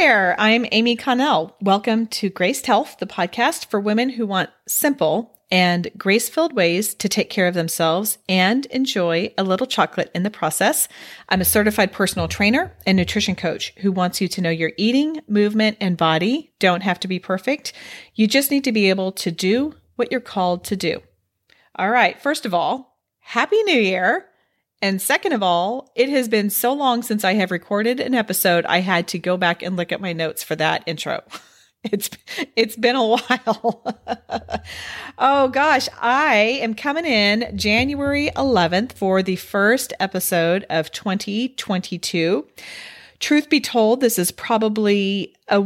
there. I'm Amy Connell. Welcome to Graced Health, the podcast for women who want simple and grace filled ways to take care of themselves and enjoy a little chocolate in the process. I'm a certified personal trainer and nutrition coach who wants you to know your eating, movement, and body don't have to be perfect. You just need to be able to do what you're called to do. All right. First of all, Happy New Year. And second of all, it has been so long since I have recorded an episode, I had to go back and look at my notes for that intro. It's it's been a while. oh gosh, I am coming in January 11th for the first episode of 2022. Truth be told, this is probably a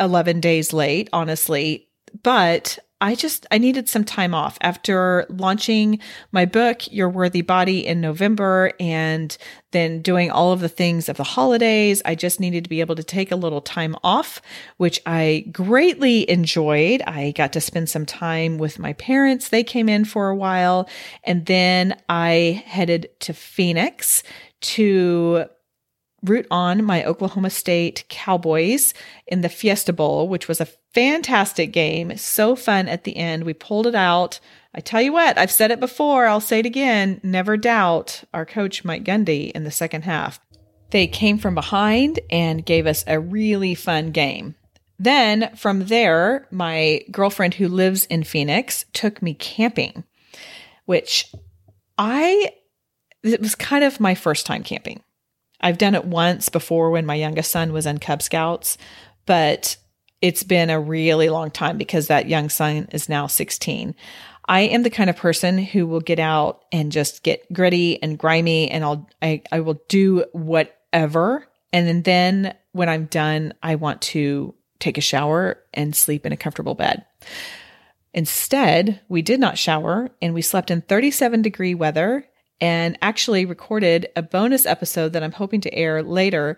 11 days late, honestly, but I just I needed some time off after launching my book Your Worthy Body in November and then doing all of the things of the holidays. I just needed to be able to take a little time off, which I greatly enjoyed. I got to spend some time with my parents. They came in for a while and then I headed to Phoenix to root on my Oklahoma State Cowboys in the Fiesta Bowl, which was a fantastic game. So fun at the end. We pulled it out. I tell you what, I've said it before, I'll say it again. Never doubt our coach, Mike Gundy, in the second half. They came from behind and gave us a really fun game. Then from there, my girlfriend who lives in Phoenix took me camping, which I, it was kind of my first time camping. I've done it once before when my youngest son was in Cub Scouts, but it's been a really long time because that young son is now 16. I am the kind of person who will get out and just get gritty and grimy and I'll I, I will do whatever. And then, then when I'm done, I want to take a shower and sleep in a comfortable bed. Instead, we did not shower and we slept in 37 degree weather and actually recorded a bonus episode that I'm hoping to air later.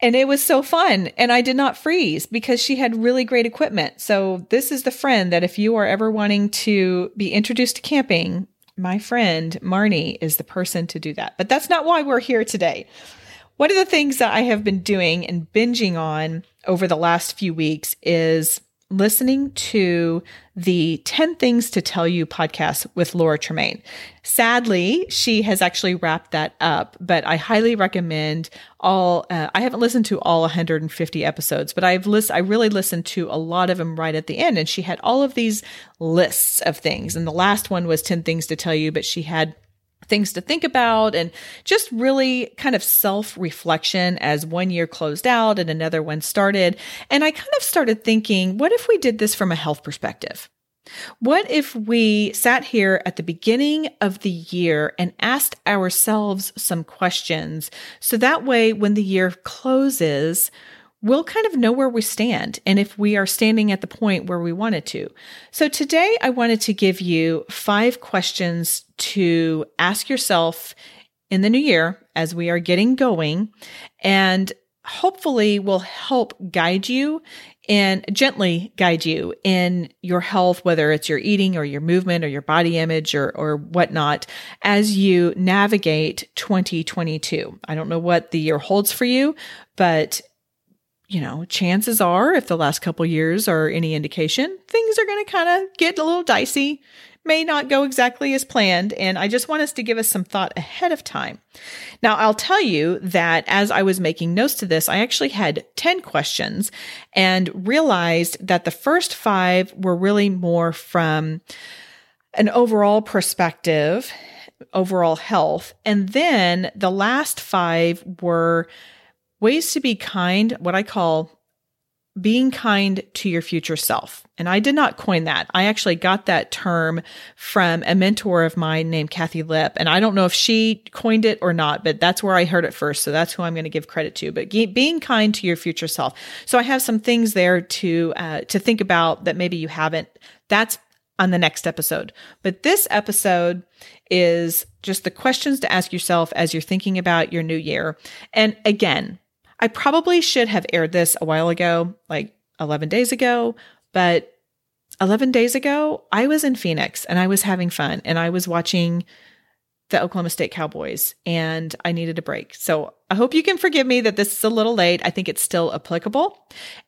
And it was so fun. And I did not freeze because she had really great equipment. So, this is the friend that if you are ever wanting to be introduced to camping, my friend Marnie is the person to do that. But that's not why we're here today. One of the things that I have been doing and binging on over the last few weeks is listening to the 10 Things to Tell You podcast with Laura Tremaine. Sadly, she has actually wrapped that up, but I highly recommend all, uh, I haven't listened to all 150 episodes, but I've list I really listened to a lot of them right at the end. And she had all of these lists of things. And the last one was 10 Things to Tell You, but she had things to think about and just really kind of self reflection as one year closed out and another one started. And I kind of started thinking, what if we did this from a health perspective? What if we sat here at the beginning of the year and asked ourselves some questions so that way when the year closes, we'll kind of know where we stand and if we are standing at the point where we wanted to. So today I wanted to give you five questions to ask yourself in the new year as we are getting going and hopefully will help guide you and gently guide you in your health, whether it's your eating or your movement or your body image or, or whatnot, as you navigate 2022. I don't know what the year holds for you, but you know, chances are, if the last couple years are any indication, things are going to kind of get a little dicey, may not go exactly as planned. And I just want us to give us some thought ahead of time. Now, I'll tell you that as I was making notes to this, I actually had 10 questions and realized that the first five were really more from an overall perspective, overall health. And then the last five were Ways to be kind, what I call being kind to your future self. And I did not coin that. I actually got that term from a mentor of mine named Kathy Lip. And I don't know if she coined it or not, but that's where I heard it first. So that's who I'm going to give credit to. But being kind to your future self. So I have some things there to, uh, to think about that maybe you haven't. That's on the next episode. But this episode is just the questions to ask yourself as you're thinking about your new year. And again, I probably should have aired this a while ago, like 11 days ago, but 11 days ago, I was in Phoenix and I was having fun and I was watching the Oklahoma State Cowboys and I needed a break. So I hope you can forgive me that this is a little late. I think it's still applicable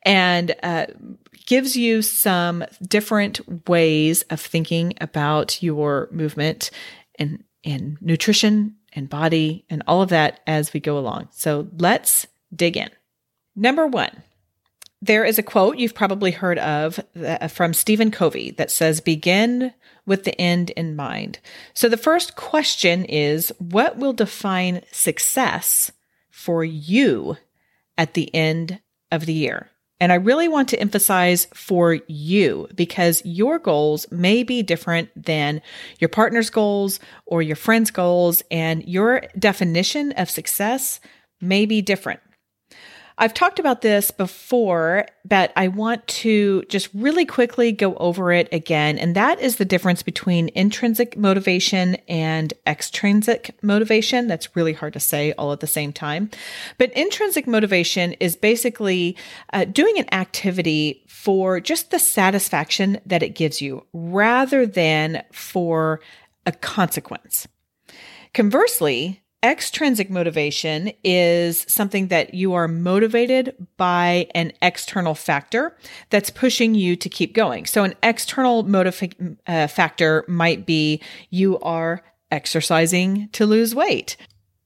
and uh, gives you some different ways of thinking about your movement and, and nutrition and body and all of that as we go along. So let's dig in. Number one, there is a quote you've probably heard of uh, from Stephen Covey that says, begin with the end in mind. So the first question is, what will define success for you at the end of the year? And I really want to emphasize for you because your goals may be different than your partner's goals or your friend's goals, and your definition of success may be different. I've talked about this before, but I want to just really quickly go over it again. And that is the difference between intrinsic motivation and extrinsic motivation. That's really hard to say all at the same time. But intrinsic motivation is basically uh, doing an activity for just the satisfaction that it gives you rather than for a consequence. Conversely, Extrinsic motivation is something that you are motivated by an external factor that's pushing you to keep going. So, an external motiv- uh, factor might be you are exercising to lose weight.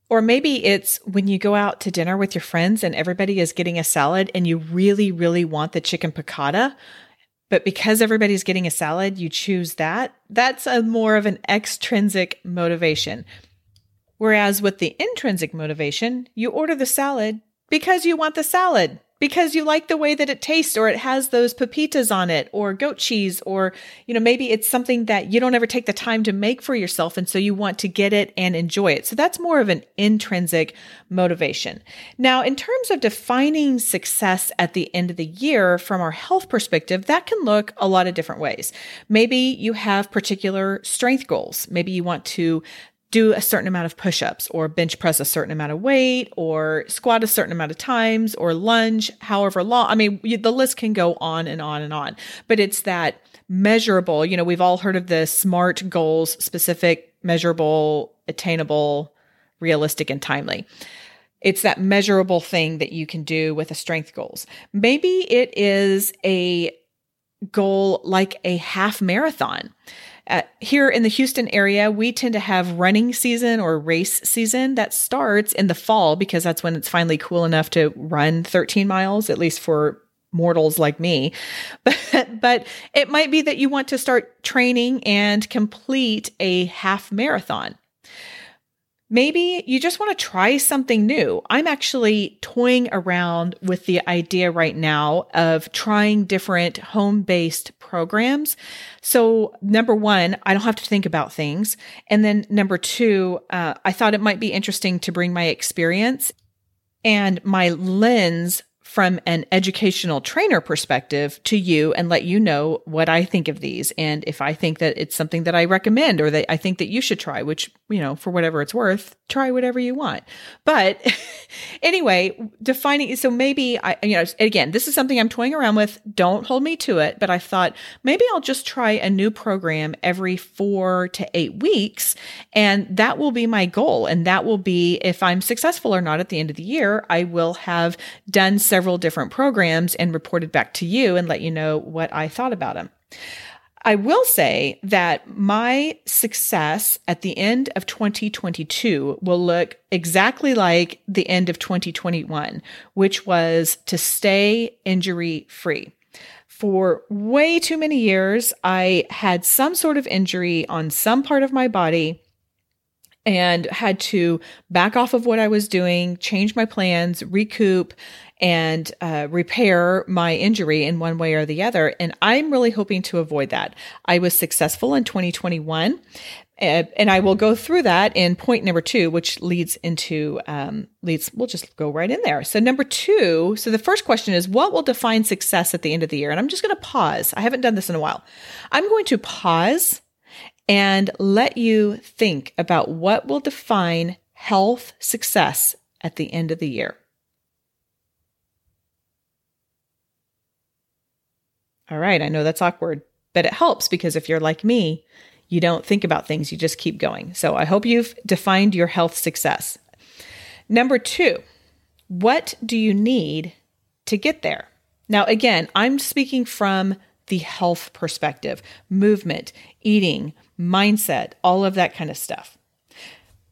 Or maybe it's when you go out to dinner with your friends and everybody is getting a salad and you really, really want the chicken piccata. But because everybody's getting a salad, you choose that. That's a more of an extrinsic motivation. Whereas with the intrinsic motivation, you order the salad because you want the salad, because you like the way that it tastes, or it has those pepitas on it, or goat cheese, or, you know, maybe it's something that you don't ever take the time to make for yourself. And so you want to get it and enjoy it. So that's more of an intrinsic motivation. Now, in terms of defining success at the end of the year from our health perspective, that can look a lot of different ways. Maybe you have particular strength goals. Maybe you want to do a certain amount of push ups or bench press a certain amount of weight or squat a certain amount of times or lunge however long. I mean, the list can go on and on and on, but it's that measurable. You know, we've all heard of the SMART goals specific, measurable, attainable, realistic, and timely. It's that measurable thing that you can do with a strength goals. Maybe it is a goal like a half marathon. Uh, here in the Houston area, we tend to have running season or race season that starts in the fall because that's when it's finally cool enough to run 13 miles, at least for mortals like me. But, but it might be that you want to start training and complete a half marathon. Maybe you just want to try something new. I'm actually toying around with the idea right now of trying different home based programs. So, number one, I don't have to think about things. And then number two, uh, I thought it might be interesting to bring my experience and my lens from an educational trainer perspective to you and let you know what I think of these and if I think that it's something that I recommend or that I think that you should try, which, you know, for whatever it's worth, try whatever you want. But anyway, defining so maybe I you know, again, this is something I'm toying around with. Don't hold me to it, but I thought maybe I'll just try a new program every 4 to 8 weeks and that will be my goal and that will be if I'm successful or not at the end of the year, I will have done several several different programs and reported back to you and let you know what I thought about them. I will say that my success at the end of 2022 will look exactly like the end of 2021, which was to stay injury free. For way too many years, I had some sort of injury on some part of my body and had to back off of what I was doing, change my plans, recoup, and uh, repair my injury in one way or the other. And I'm really hoping to avoid that. I was successful in 2021. Uh, and I will go through that in point number two, which leads into um, leads. We'll just go right in there. So number two. So the first question is, what will define success at the end of the year? And I'm just going to pause. I haven't done this in a while. I'm going to pause and let you think about what will define health success at the end of the year. All right, I know that's awkward, but it helps because if you're like me, You don't think about things, you just keep going. So I hope you've defined your health success. Number two, what do you need to get there? Now, again, I'm speaking from the health perspective, movement, eating, mindset, all of that kind of stuff.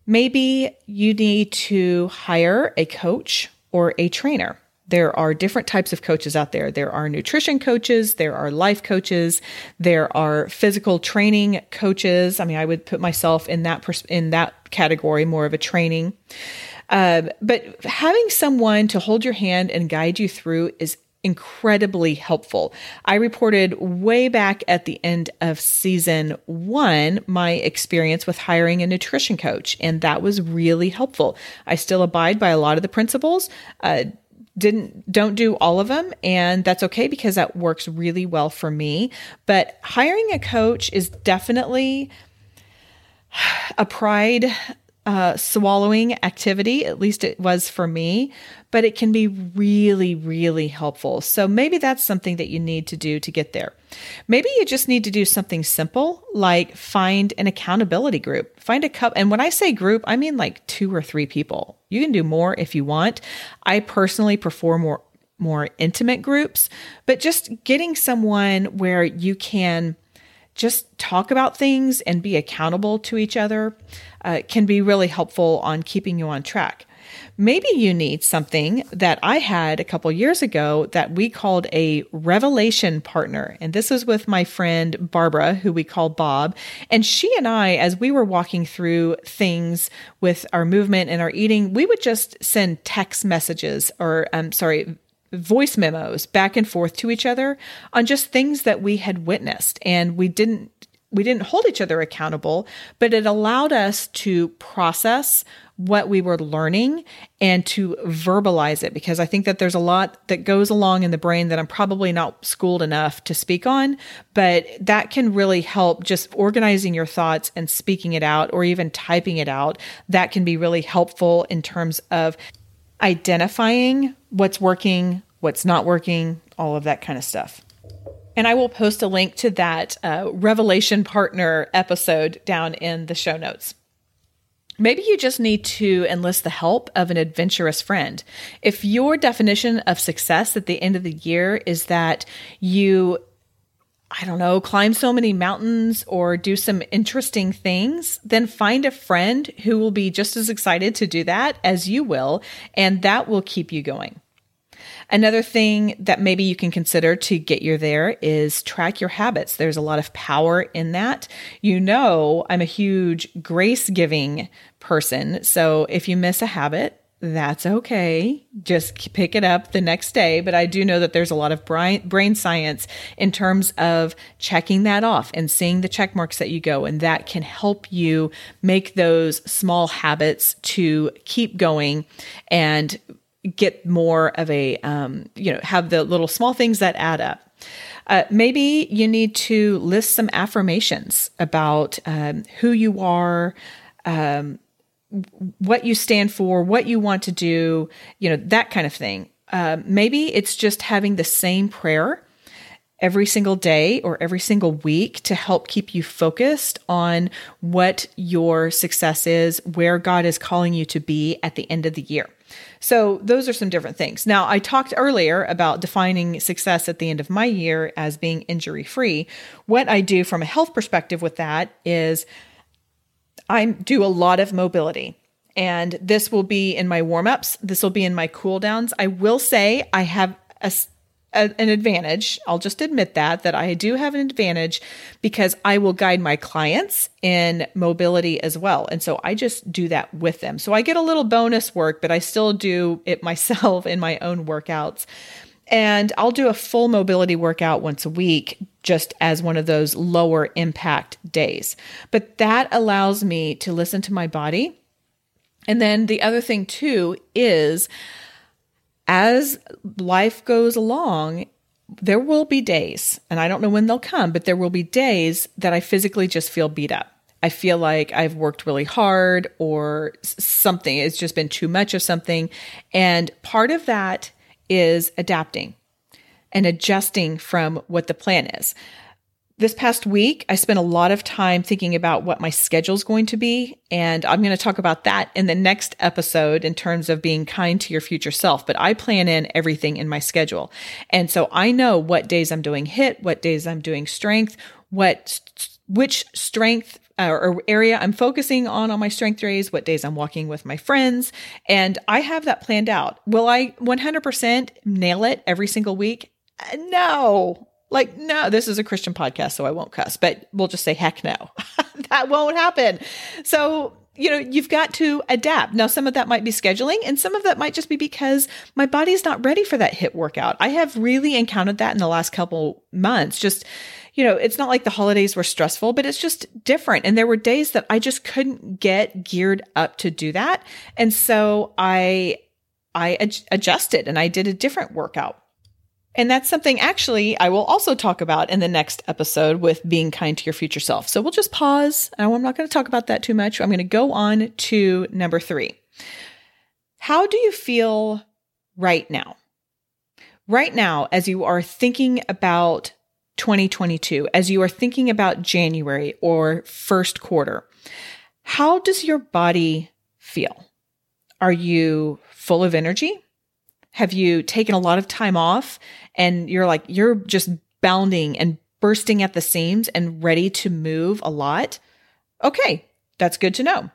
Maybe you need to hire a coach or a trainer. There are different types of coaches out there. There are nutrition coaches, there are life coaches, there are physical training coaches. I mean, I would put myself in that pers- in that category, more of a training. Uh, but having someone to hold your hand and guide you through is incredibly helpful. I reported way back at the end of season one my experience with hiring a nutrition coach, and that was really helpful. I still abide by a lot of the principles. Uh, didn't don't do all of them and that's okay because that works really well for me. But hiring a coach is definitely a pride uh, swallowing activity. At least it was for me, but it can be really, really helpful. So maybe that's something that you need to do to get there. Maybe you just need to do something simple like find an accountability group. Find a cup. And when I say group, I mean like two or three people. You can do more if you want. I personally prefer more more intimate groups, but just getting someone where you can just talk about things and be accountable to each other uh, can be really helpful on keeping you on track. Maybe you need something that I had a couple years ago that we called a revelation partner. And this was with my friend Barbara, who we call Bob. And she and I, as we were walking through things with our movement and our eating, we would just send text messages or, um, sorry, voice memos back and forth to each other on just things that we had witnessed and we didn't we didn't hold each other accountable but it allowed us to process what we were learning and to verbalize it because I think that there's a lot that goes along in the brain that I'm probably not schooled enough to speak on, but that can really help just organizing your thoughts and speaking it out or even typing it out. That can be really helpful in terms of identifying what's working, what's not working, all of that kind of stuff. And I will post a link to that uh, Revelation Partner episode down in the show notes. Maybe you just need to enlist the help of an adventurous friend. If your definition of success at the end of the year is that you I don't know, climb so many mountains or do some interesting things, then find a friend who will be just as excited to do that as you will, and that will keep you going. Another thing that maybe you can consider to get you there is track your habits. There's a lot of power in that. You know, I'm a huge grace giving person. So if you miss a habit, that's okay. Just pick it up the next day. But I do know that there's a lot of brain, science in terms of checking that off and seeing the check marks that you go. And that can help you make those small habits to keep going and get more of a, um, you know, have the little small things that add up. Uh, maybe you need to list some affirmations about um, who you are, um, what you stand for, what you want to do, you know, that kind of thing. Uh, maybe it's just having the same prayer every single day or every single week to help keep you focused on what your success is, where God is calling you to be at the end of the year. So, those are some different things. Now, I talked earlier about defining success at the end of my year as being injury free. What I do from a health perspective with that is I do a lot of mobility. And this will be in my warm ups. This will be in my cool downs. I will say I have a, a, an advantage. I'll just admit that, that I do have an advantage because I will guide my clients in mobility as well. And so I just do that with them. So I get a little bonus work, but I still do it myself in my own workouts. And I'll do a full mobility workout once a week, just as one of those lower impact days. But that allows me to listen to my body. And then the other thing, too, is as life goes along, there will be days, and I don't know when they'll come, but there will be days that I physically just feel beat up. I feel like I've worked really hard or something. It's just been too much of something. And part of that is adapting and adjusting from what the plan is. this past week, I spent a lot of time thinking about what my schedule is going to be. And I'm going to talk about that in the next episode in terms of being kind to your future self. But I plan in everything in my schedule. And so I know what days I'm doing HIIT, what days I'm doing strength, what, which strength or area I'm focusing on on my strength days, what days I'm walking with my friends. And I have that planned out. Will I 100% nail it every single week? Uh, no, like, no, this is a Christian podcast, so I won't cuss, but we'll just say, heck no, that won't happen. So, you know, you've got to adapt. Now, some of that might be scheduling, and some of that might just be because my body's not ready for that HIIT workout. I have really encountered that in the last couple months. Just, you know, it's not like the holidays were stressful, but it's just different. And there were days that I just couldn't get geared up to do that. And so I, I ad- adjusted and I did a different workout. And that's something actually I will also talk about in the next episode with being kind to your future self. So we'll just pause. I'm not going to talk about that too much. I'm going to go on to number three. How do you feel right now? Right now, as you are thinking about 2022, as you are thinking about January or first quarter, how does your body feel? Are you full of energy? Have you taken a lot of time off and you're like, you're just bounding and bursting at the seams and ready to move a lot? Okay, that's good to know.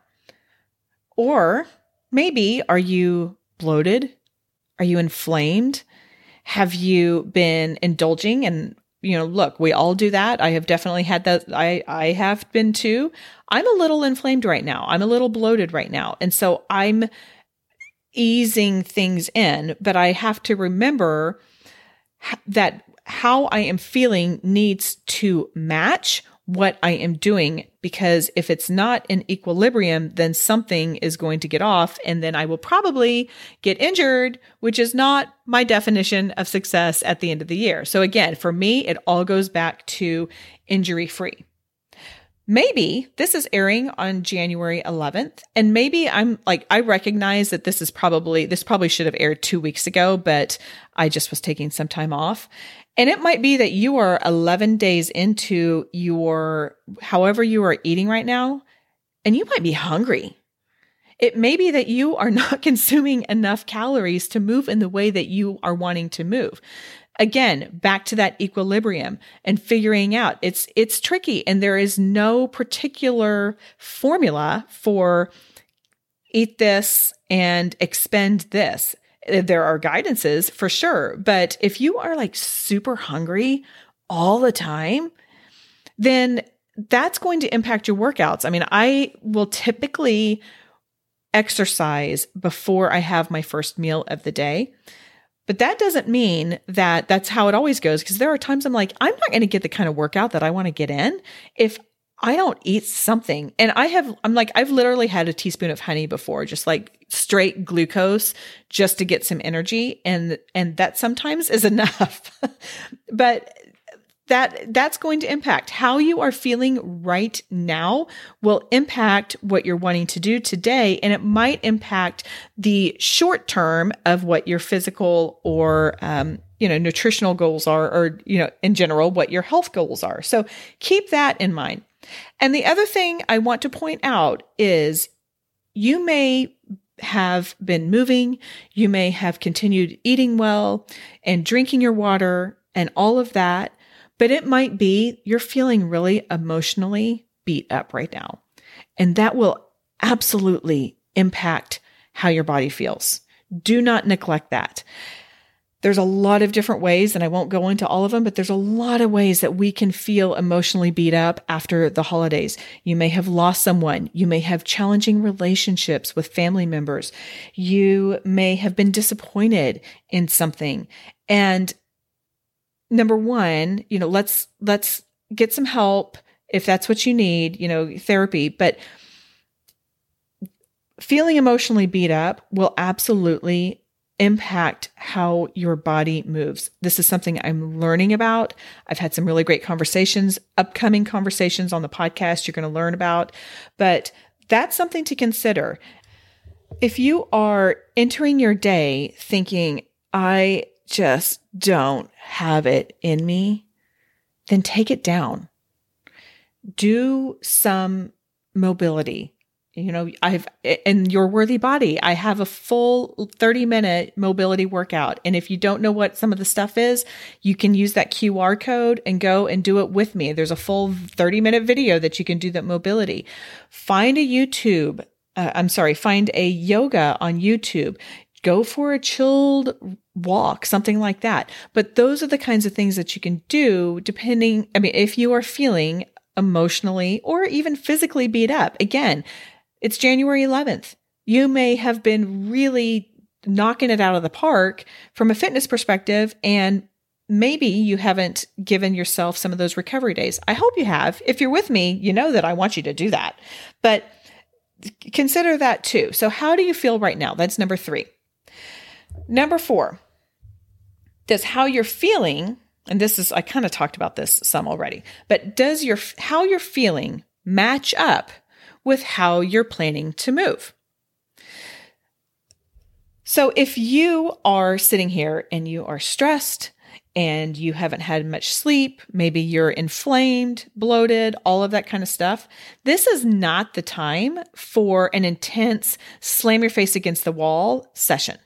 Or maybe are you bloated? Are you inflamed? Have you been indulging and you know, look, we all do that. I have definitely had that. I, I have been too. I'm a little inflamed right now. I'm a little bloated right now. And so I'm easing things in, but I have to remember that how I am feeling needs to match what I am doing because if it's not in equilibrium, then something is going to get off and then I will probably get injured, which is not my definition of success at the end of the year. So again, for me, it all goes back to injury free maybe this is airing on January 11th. And maybe I'm like, I recognize that this is probably, this probably should have aired two weeks ago, but I just was taking some time off. And it might be that you are 11 days into your, however you are eating right now, and you might be hungry. It may be that you are not consuming enough calories to move in the way that you are wanting to move again back to that equilibrium and figuring out it's it's tricky and there is no particular formula for eat this and expend this. Eh, there are guidances for sure but if you are like super hungry all the time then that's going to impact your workouts. I mean i will typically exercise before i have my first meal of the day but that doesn't mean that that's how it always goes. Because there are times I'm like, I'm not going to get the kind of workout that I want to get in if I don't eat something. And I have, I'm like, I've literally had a teaspoon of honey before, just like straight glucose just to get some energy. And, and that sometimes is enough. but that that's going to impact. How you are feeling right now will impact what you're wanting to do today and it might impact the short term of what your physical or um, you know nutritional goals are or you know in general what your health goals are. So keep that in mind. And the other thing i want to point out is you may have been moving you may have continued eating well and drinking your water and all of that but it might be you're feeling really emotionally beat up right now. And that will absolutely impact how your body feels. Do not neglect that. There's a lot of different ways, and I won't go into all of them, but there's a lot of ways that we can feel emotionally beat up after the holidays. You may have lost someone. You may have challenging relationships with family members. You may have been disappointed in something. And number one, you know, let's let's get some help if that's what you need, you know, therapy, but feeling emotionally beat up will absolutely impact how your body moves. This is something I'm learning about. I've had some really great conversations, upcoming conversations on the podcast you're going to learn about, but that's something to consider. If you are entering your day thinking, I just don't have it in me, then take it down. do some mobility. You know, I've in your worthy body, I have a full 30 minute mobility workout. And if you don't know what some of the stuff is, you can use that QR code and go and do it with me. There's a full 30 minute video that you can do that mobility. Find a YouTube uh, I'm sorry, find a yoga on YouTube. Go for a chilled walk, something like that. But those are the kinds of things that you can do depending. I mean, if you are feeling emotionally or even physically beat up, again, it's January 11th. You may have been really knocking it out of the park from a fitness perspective and maybe you haven't given yourself some of those recovery days. I hope you have. If you're with me, you know that I want you to do that. But consider that too. So, how do you feel right now? That's number three. Number four, does how you're feeling, and this is, I kind of talked about this some already, but does your, how you're feeling match up with how you're planning to move? So, if you are sitting here and you are stressed, and you haven't had much sleep, maybe you're inflamed, bloated, all of that kind of stuff, this is not the time for an intense slam your face against the wall session.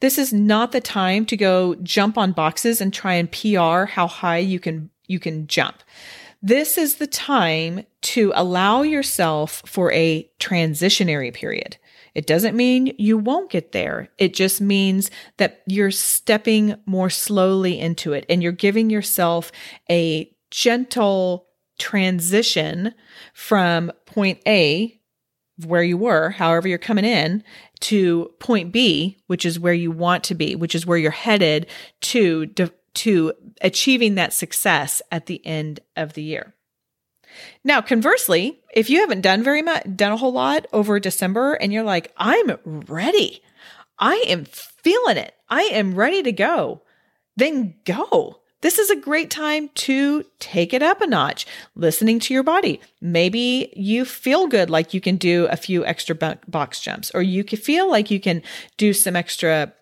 This is not the time to go jump on boxes and try and PR how high you can you can jump. This is the time to allow yourself for a transitionary period. It doesn't mean you won't get there. It just means that you're stepping more slowly into it and you're giving yourself a gentle transition from point A, where you were, however you're coming in, to point B, which is where you want to be, which is where you're headed to, to achieving that success at the end of the year. Now, conversely, if you haven't done very much, done a whole lot over December and you're like, I'm ready, I am feeling it, I am ready to go, then go. This is a great time to take it up a notch, listening to your body. Maybe you feel good like you can do a few extra box jumps, or you can feel like you can do some extra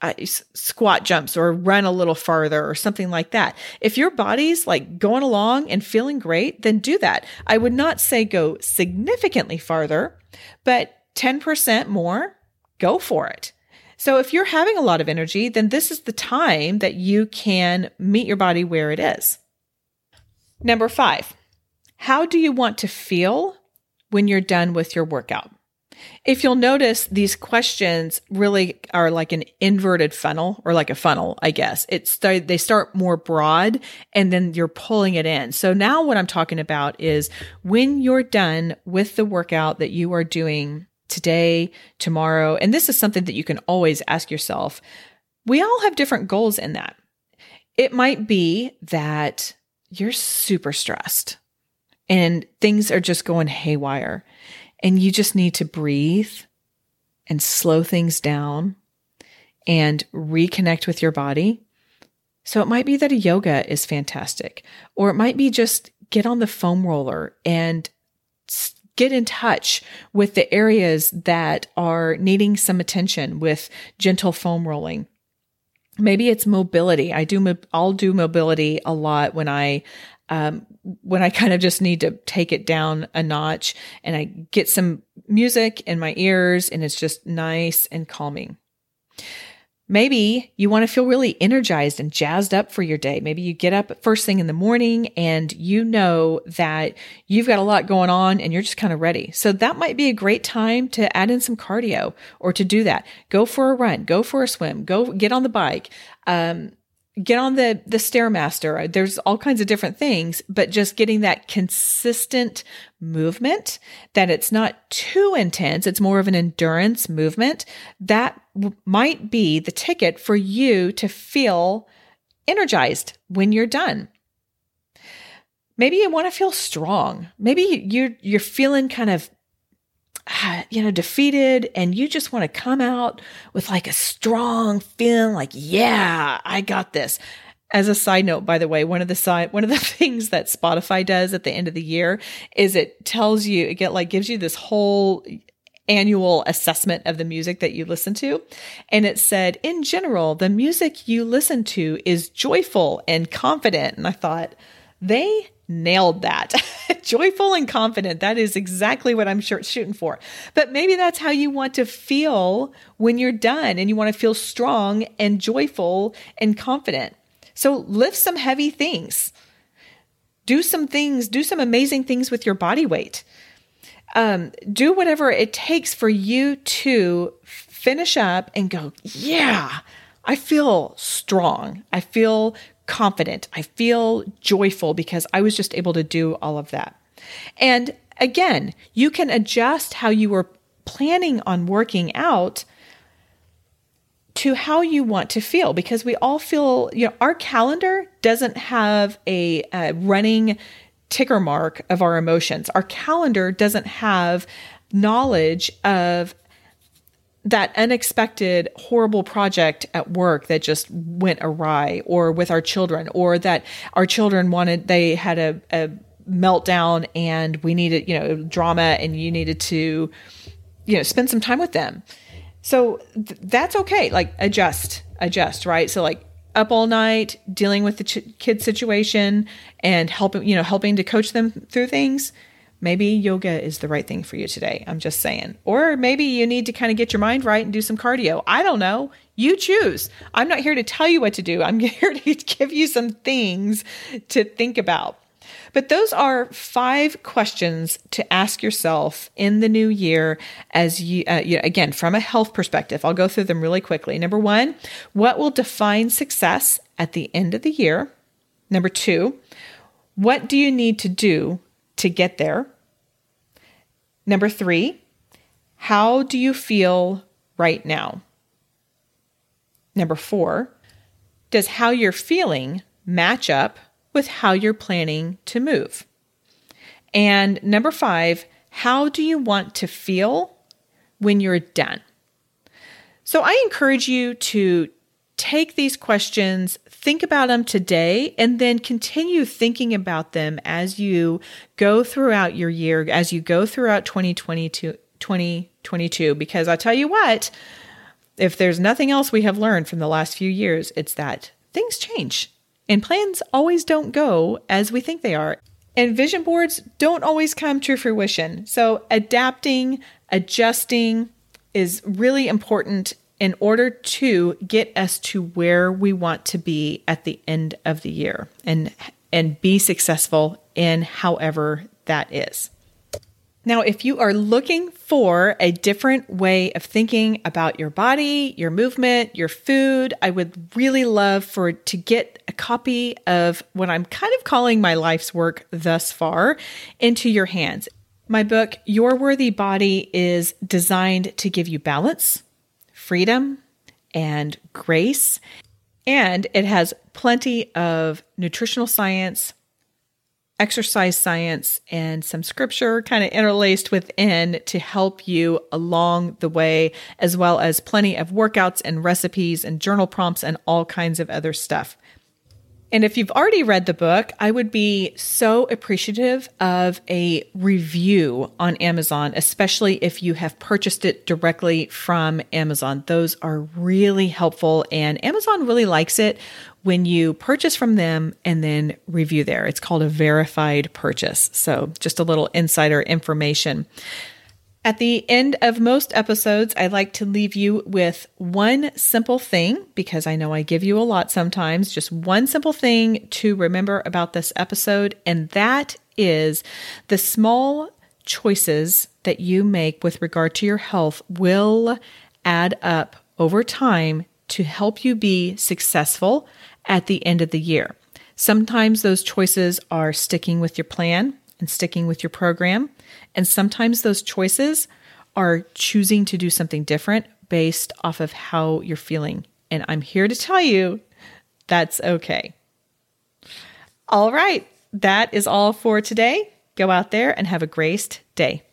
uh, squat jumps or run a little farther or something like that. If your body's like going along and feeling great, then do that. I would not say go significantly farther, but 10% more, go for it. So if you're having a lot of energy, then this is the time that you can meet your body where it is. Number five, how do you want to feel when you're done with your workout? If you'll notice, these questions really are like an inverted funnel or like a funnel, I guess. It's they start more broad and then you're pulling it in. So now what I'm talking about is when you're done with the workout that you are doing today, tomorrow, and this is something that you can always ask yourself. We all have different goals in that. It might be that you're super stressed and things are just going haywire and you just need to breathe and slow things down and reconnect with your body. So it might be that a yoga is fantastic, or it might be just get on the foam roller and get in touch with the areas that are needing some attention with gentle foam rolling. Maybe it's mobility. I do, I'll do mobility a lot when I um, when I kind of just need to take it down a notch and I get some music in my ears and it's just nice and calming. Maybe you want to feel really energized and jazzed up for your day. Maybe you get up first thing in the morning and you know that you've got a lot going on and you're just kind of ready. So that might be a great time to add in some cardio or to do that. Go for a run, go for a swim, go get on the bike. Um, get on the the stairmaster. There's all kinds of different things but just getting that consistent movement that it's not too intense it's more of an endurance movement that w- might be the ticket for you to feel energized when you're done. Maybe you want to feel strong. Maybe you're you're feeling kind of you know, defeated and you just want to come out with like a strong feeling like, yeah, I got this. As a side note, by the way, one of the side, one of the things that Spotify does at the end of the year is it tells you, it get like gives you this whole annual assessment of the music that you listen to. And it said, in general, the music you listen to is joyful and confident. And I thought, they nailed that. Joyful and confident. That is exactly what I'm shooting for. But maybe that's how you want to feel when you're done and you want to feel strong and joyful and confident. So lift some heavy things. Do some things, do some amazing things with your body weight. Um, do whatever it takes for you to finish up and go, yeah, I feel strong. I feel confident. I feel joyful because I was just able to do all of that. And again, you can adjust how you were planning on working out to how you want to feel because we all feel, you know, our calendar doesn't have a, a running ticker mark of our emotions. Our calendar doesn't have knowledge of that unexpected horrible project at work that just went awry or with our children or that our children wanted they had a, a meltdown and we needed you know drama and you needed to you know spend some time with them. So th- that's okay. Like adjust adjust right? So like up all night dealing with the ch- kid situation and helping you know helping to coach them through things Maybe yoga is the right thing for you today. I'm just saying. Or maybe you need to kind of get your mind right and do some cardio. I don't know. You choose. I'm not here to tell you what to do. I'm here to give you some things to think about. But those are five questions to ask yourself in the new year as you, uh, you again, from a health perspective. I'll go through them really quickly. Number one, what will define success at the end of the year? Number two, what do you need to do to get there? Number three, how do you feel right now? Number four, does how you're feeling match up with how you're planning to move? And number five, how do you want to feel when you're done? So I encourage you to take these questions, think about them today, and then continue thinking about them as you go throughout your year, as you go throughout 2022. 2022 because I tell you what, if there's nothing else we have learned from the last few years, it's that things change and plans always don't go as we think they are. And vision boards don't always come to fruition. So adapting, adjusting is really important in order to get us to where we want to be at the end of the year and and be successful in however that is. Now, if you are looking for a different way of thinking about your body, your movement, your food, I would really love for to get a copy of what I'm kind of calling my life's work thus far into your hands. My book, Your Worthy Body, is designed to give you balance, freedom and grace. And it has plenty of nutritional science, exercise science, and some scripture kind of interlaced within to help you along the way, as well as plenty of workouts and recipes and journal prompts and all kinds of other stuff. And if you've already read the book, I would be so appreciative of a review on Amazon, especially if you have purchased it directly from Amazon. Those are really helpful, and Amazon really likes it when you purchase from them and then review there. It's called a verified purchase. So, just a little insider information. At the end of most episodes, I like to leave you with one simple thing because I know I give you a lot sometimes, just one simple thing to remember about this episode, and that is the small choices that you make with regard to your health will add up over time to help you be successful at the end of the year. Sometimes those choices are sticking with your plan and sticking with your program. And sometimes those choices are choosing to do something different based off of how you're feeling. And I'm here to tell you that's okay. All right, that is all for today. Go out there and have a graced day.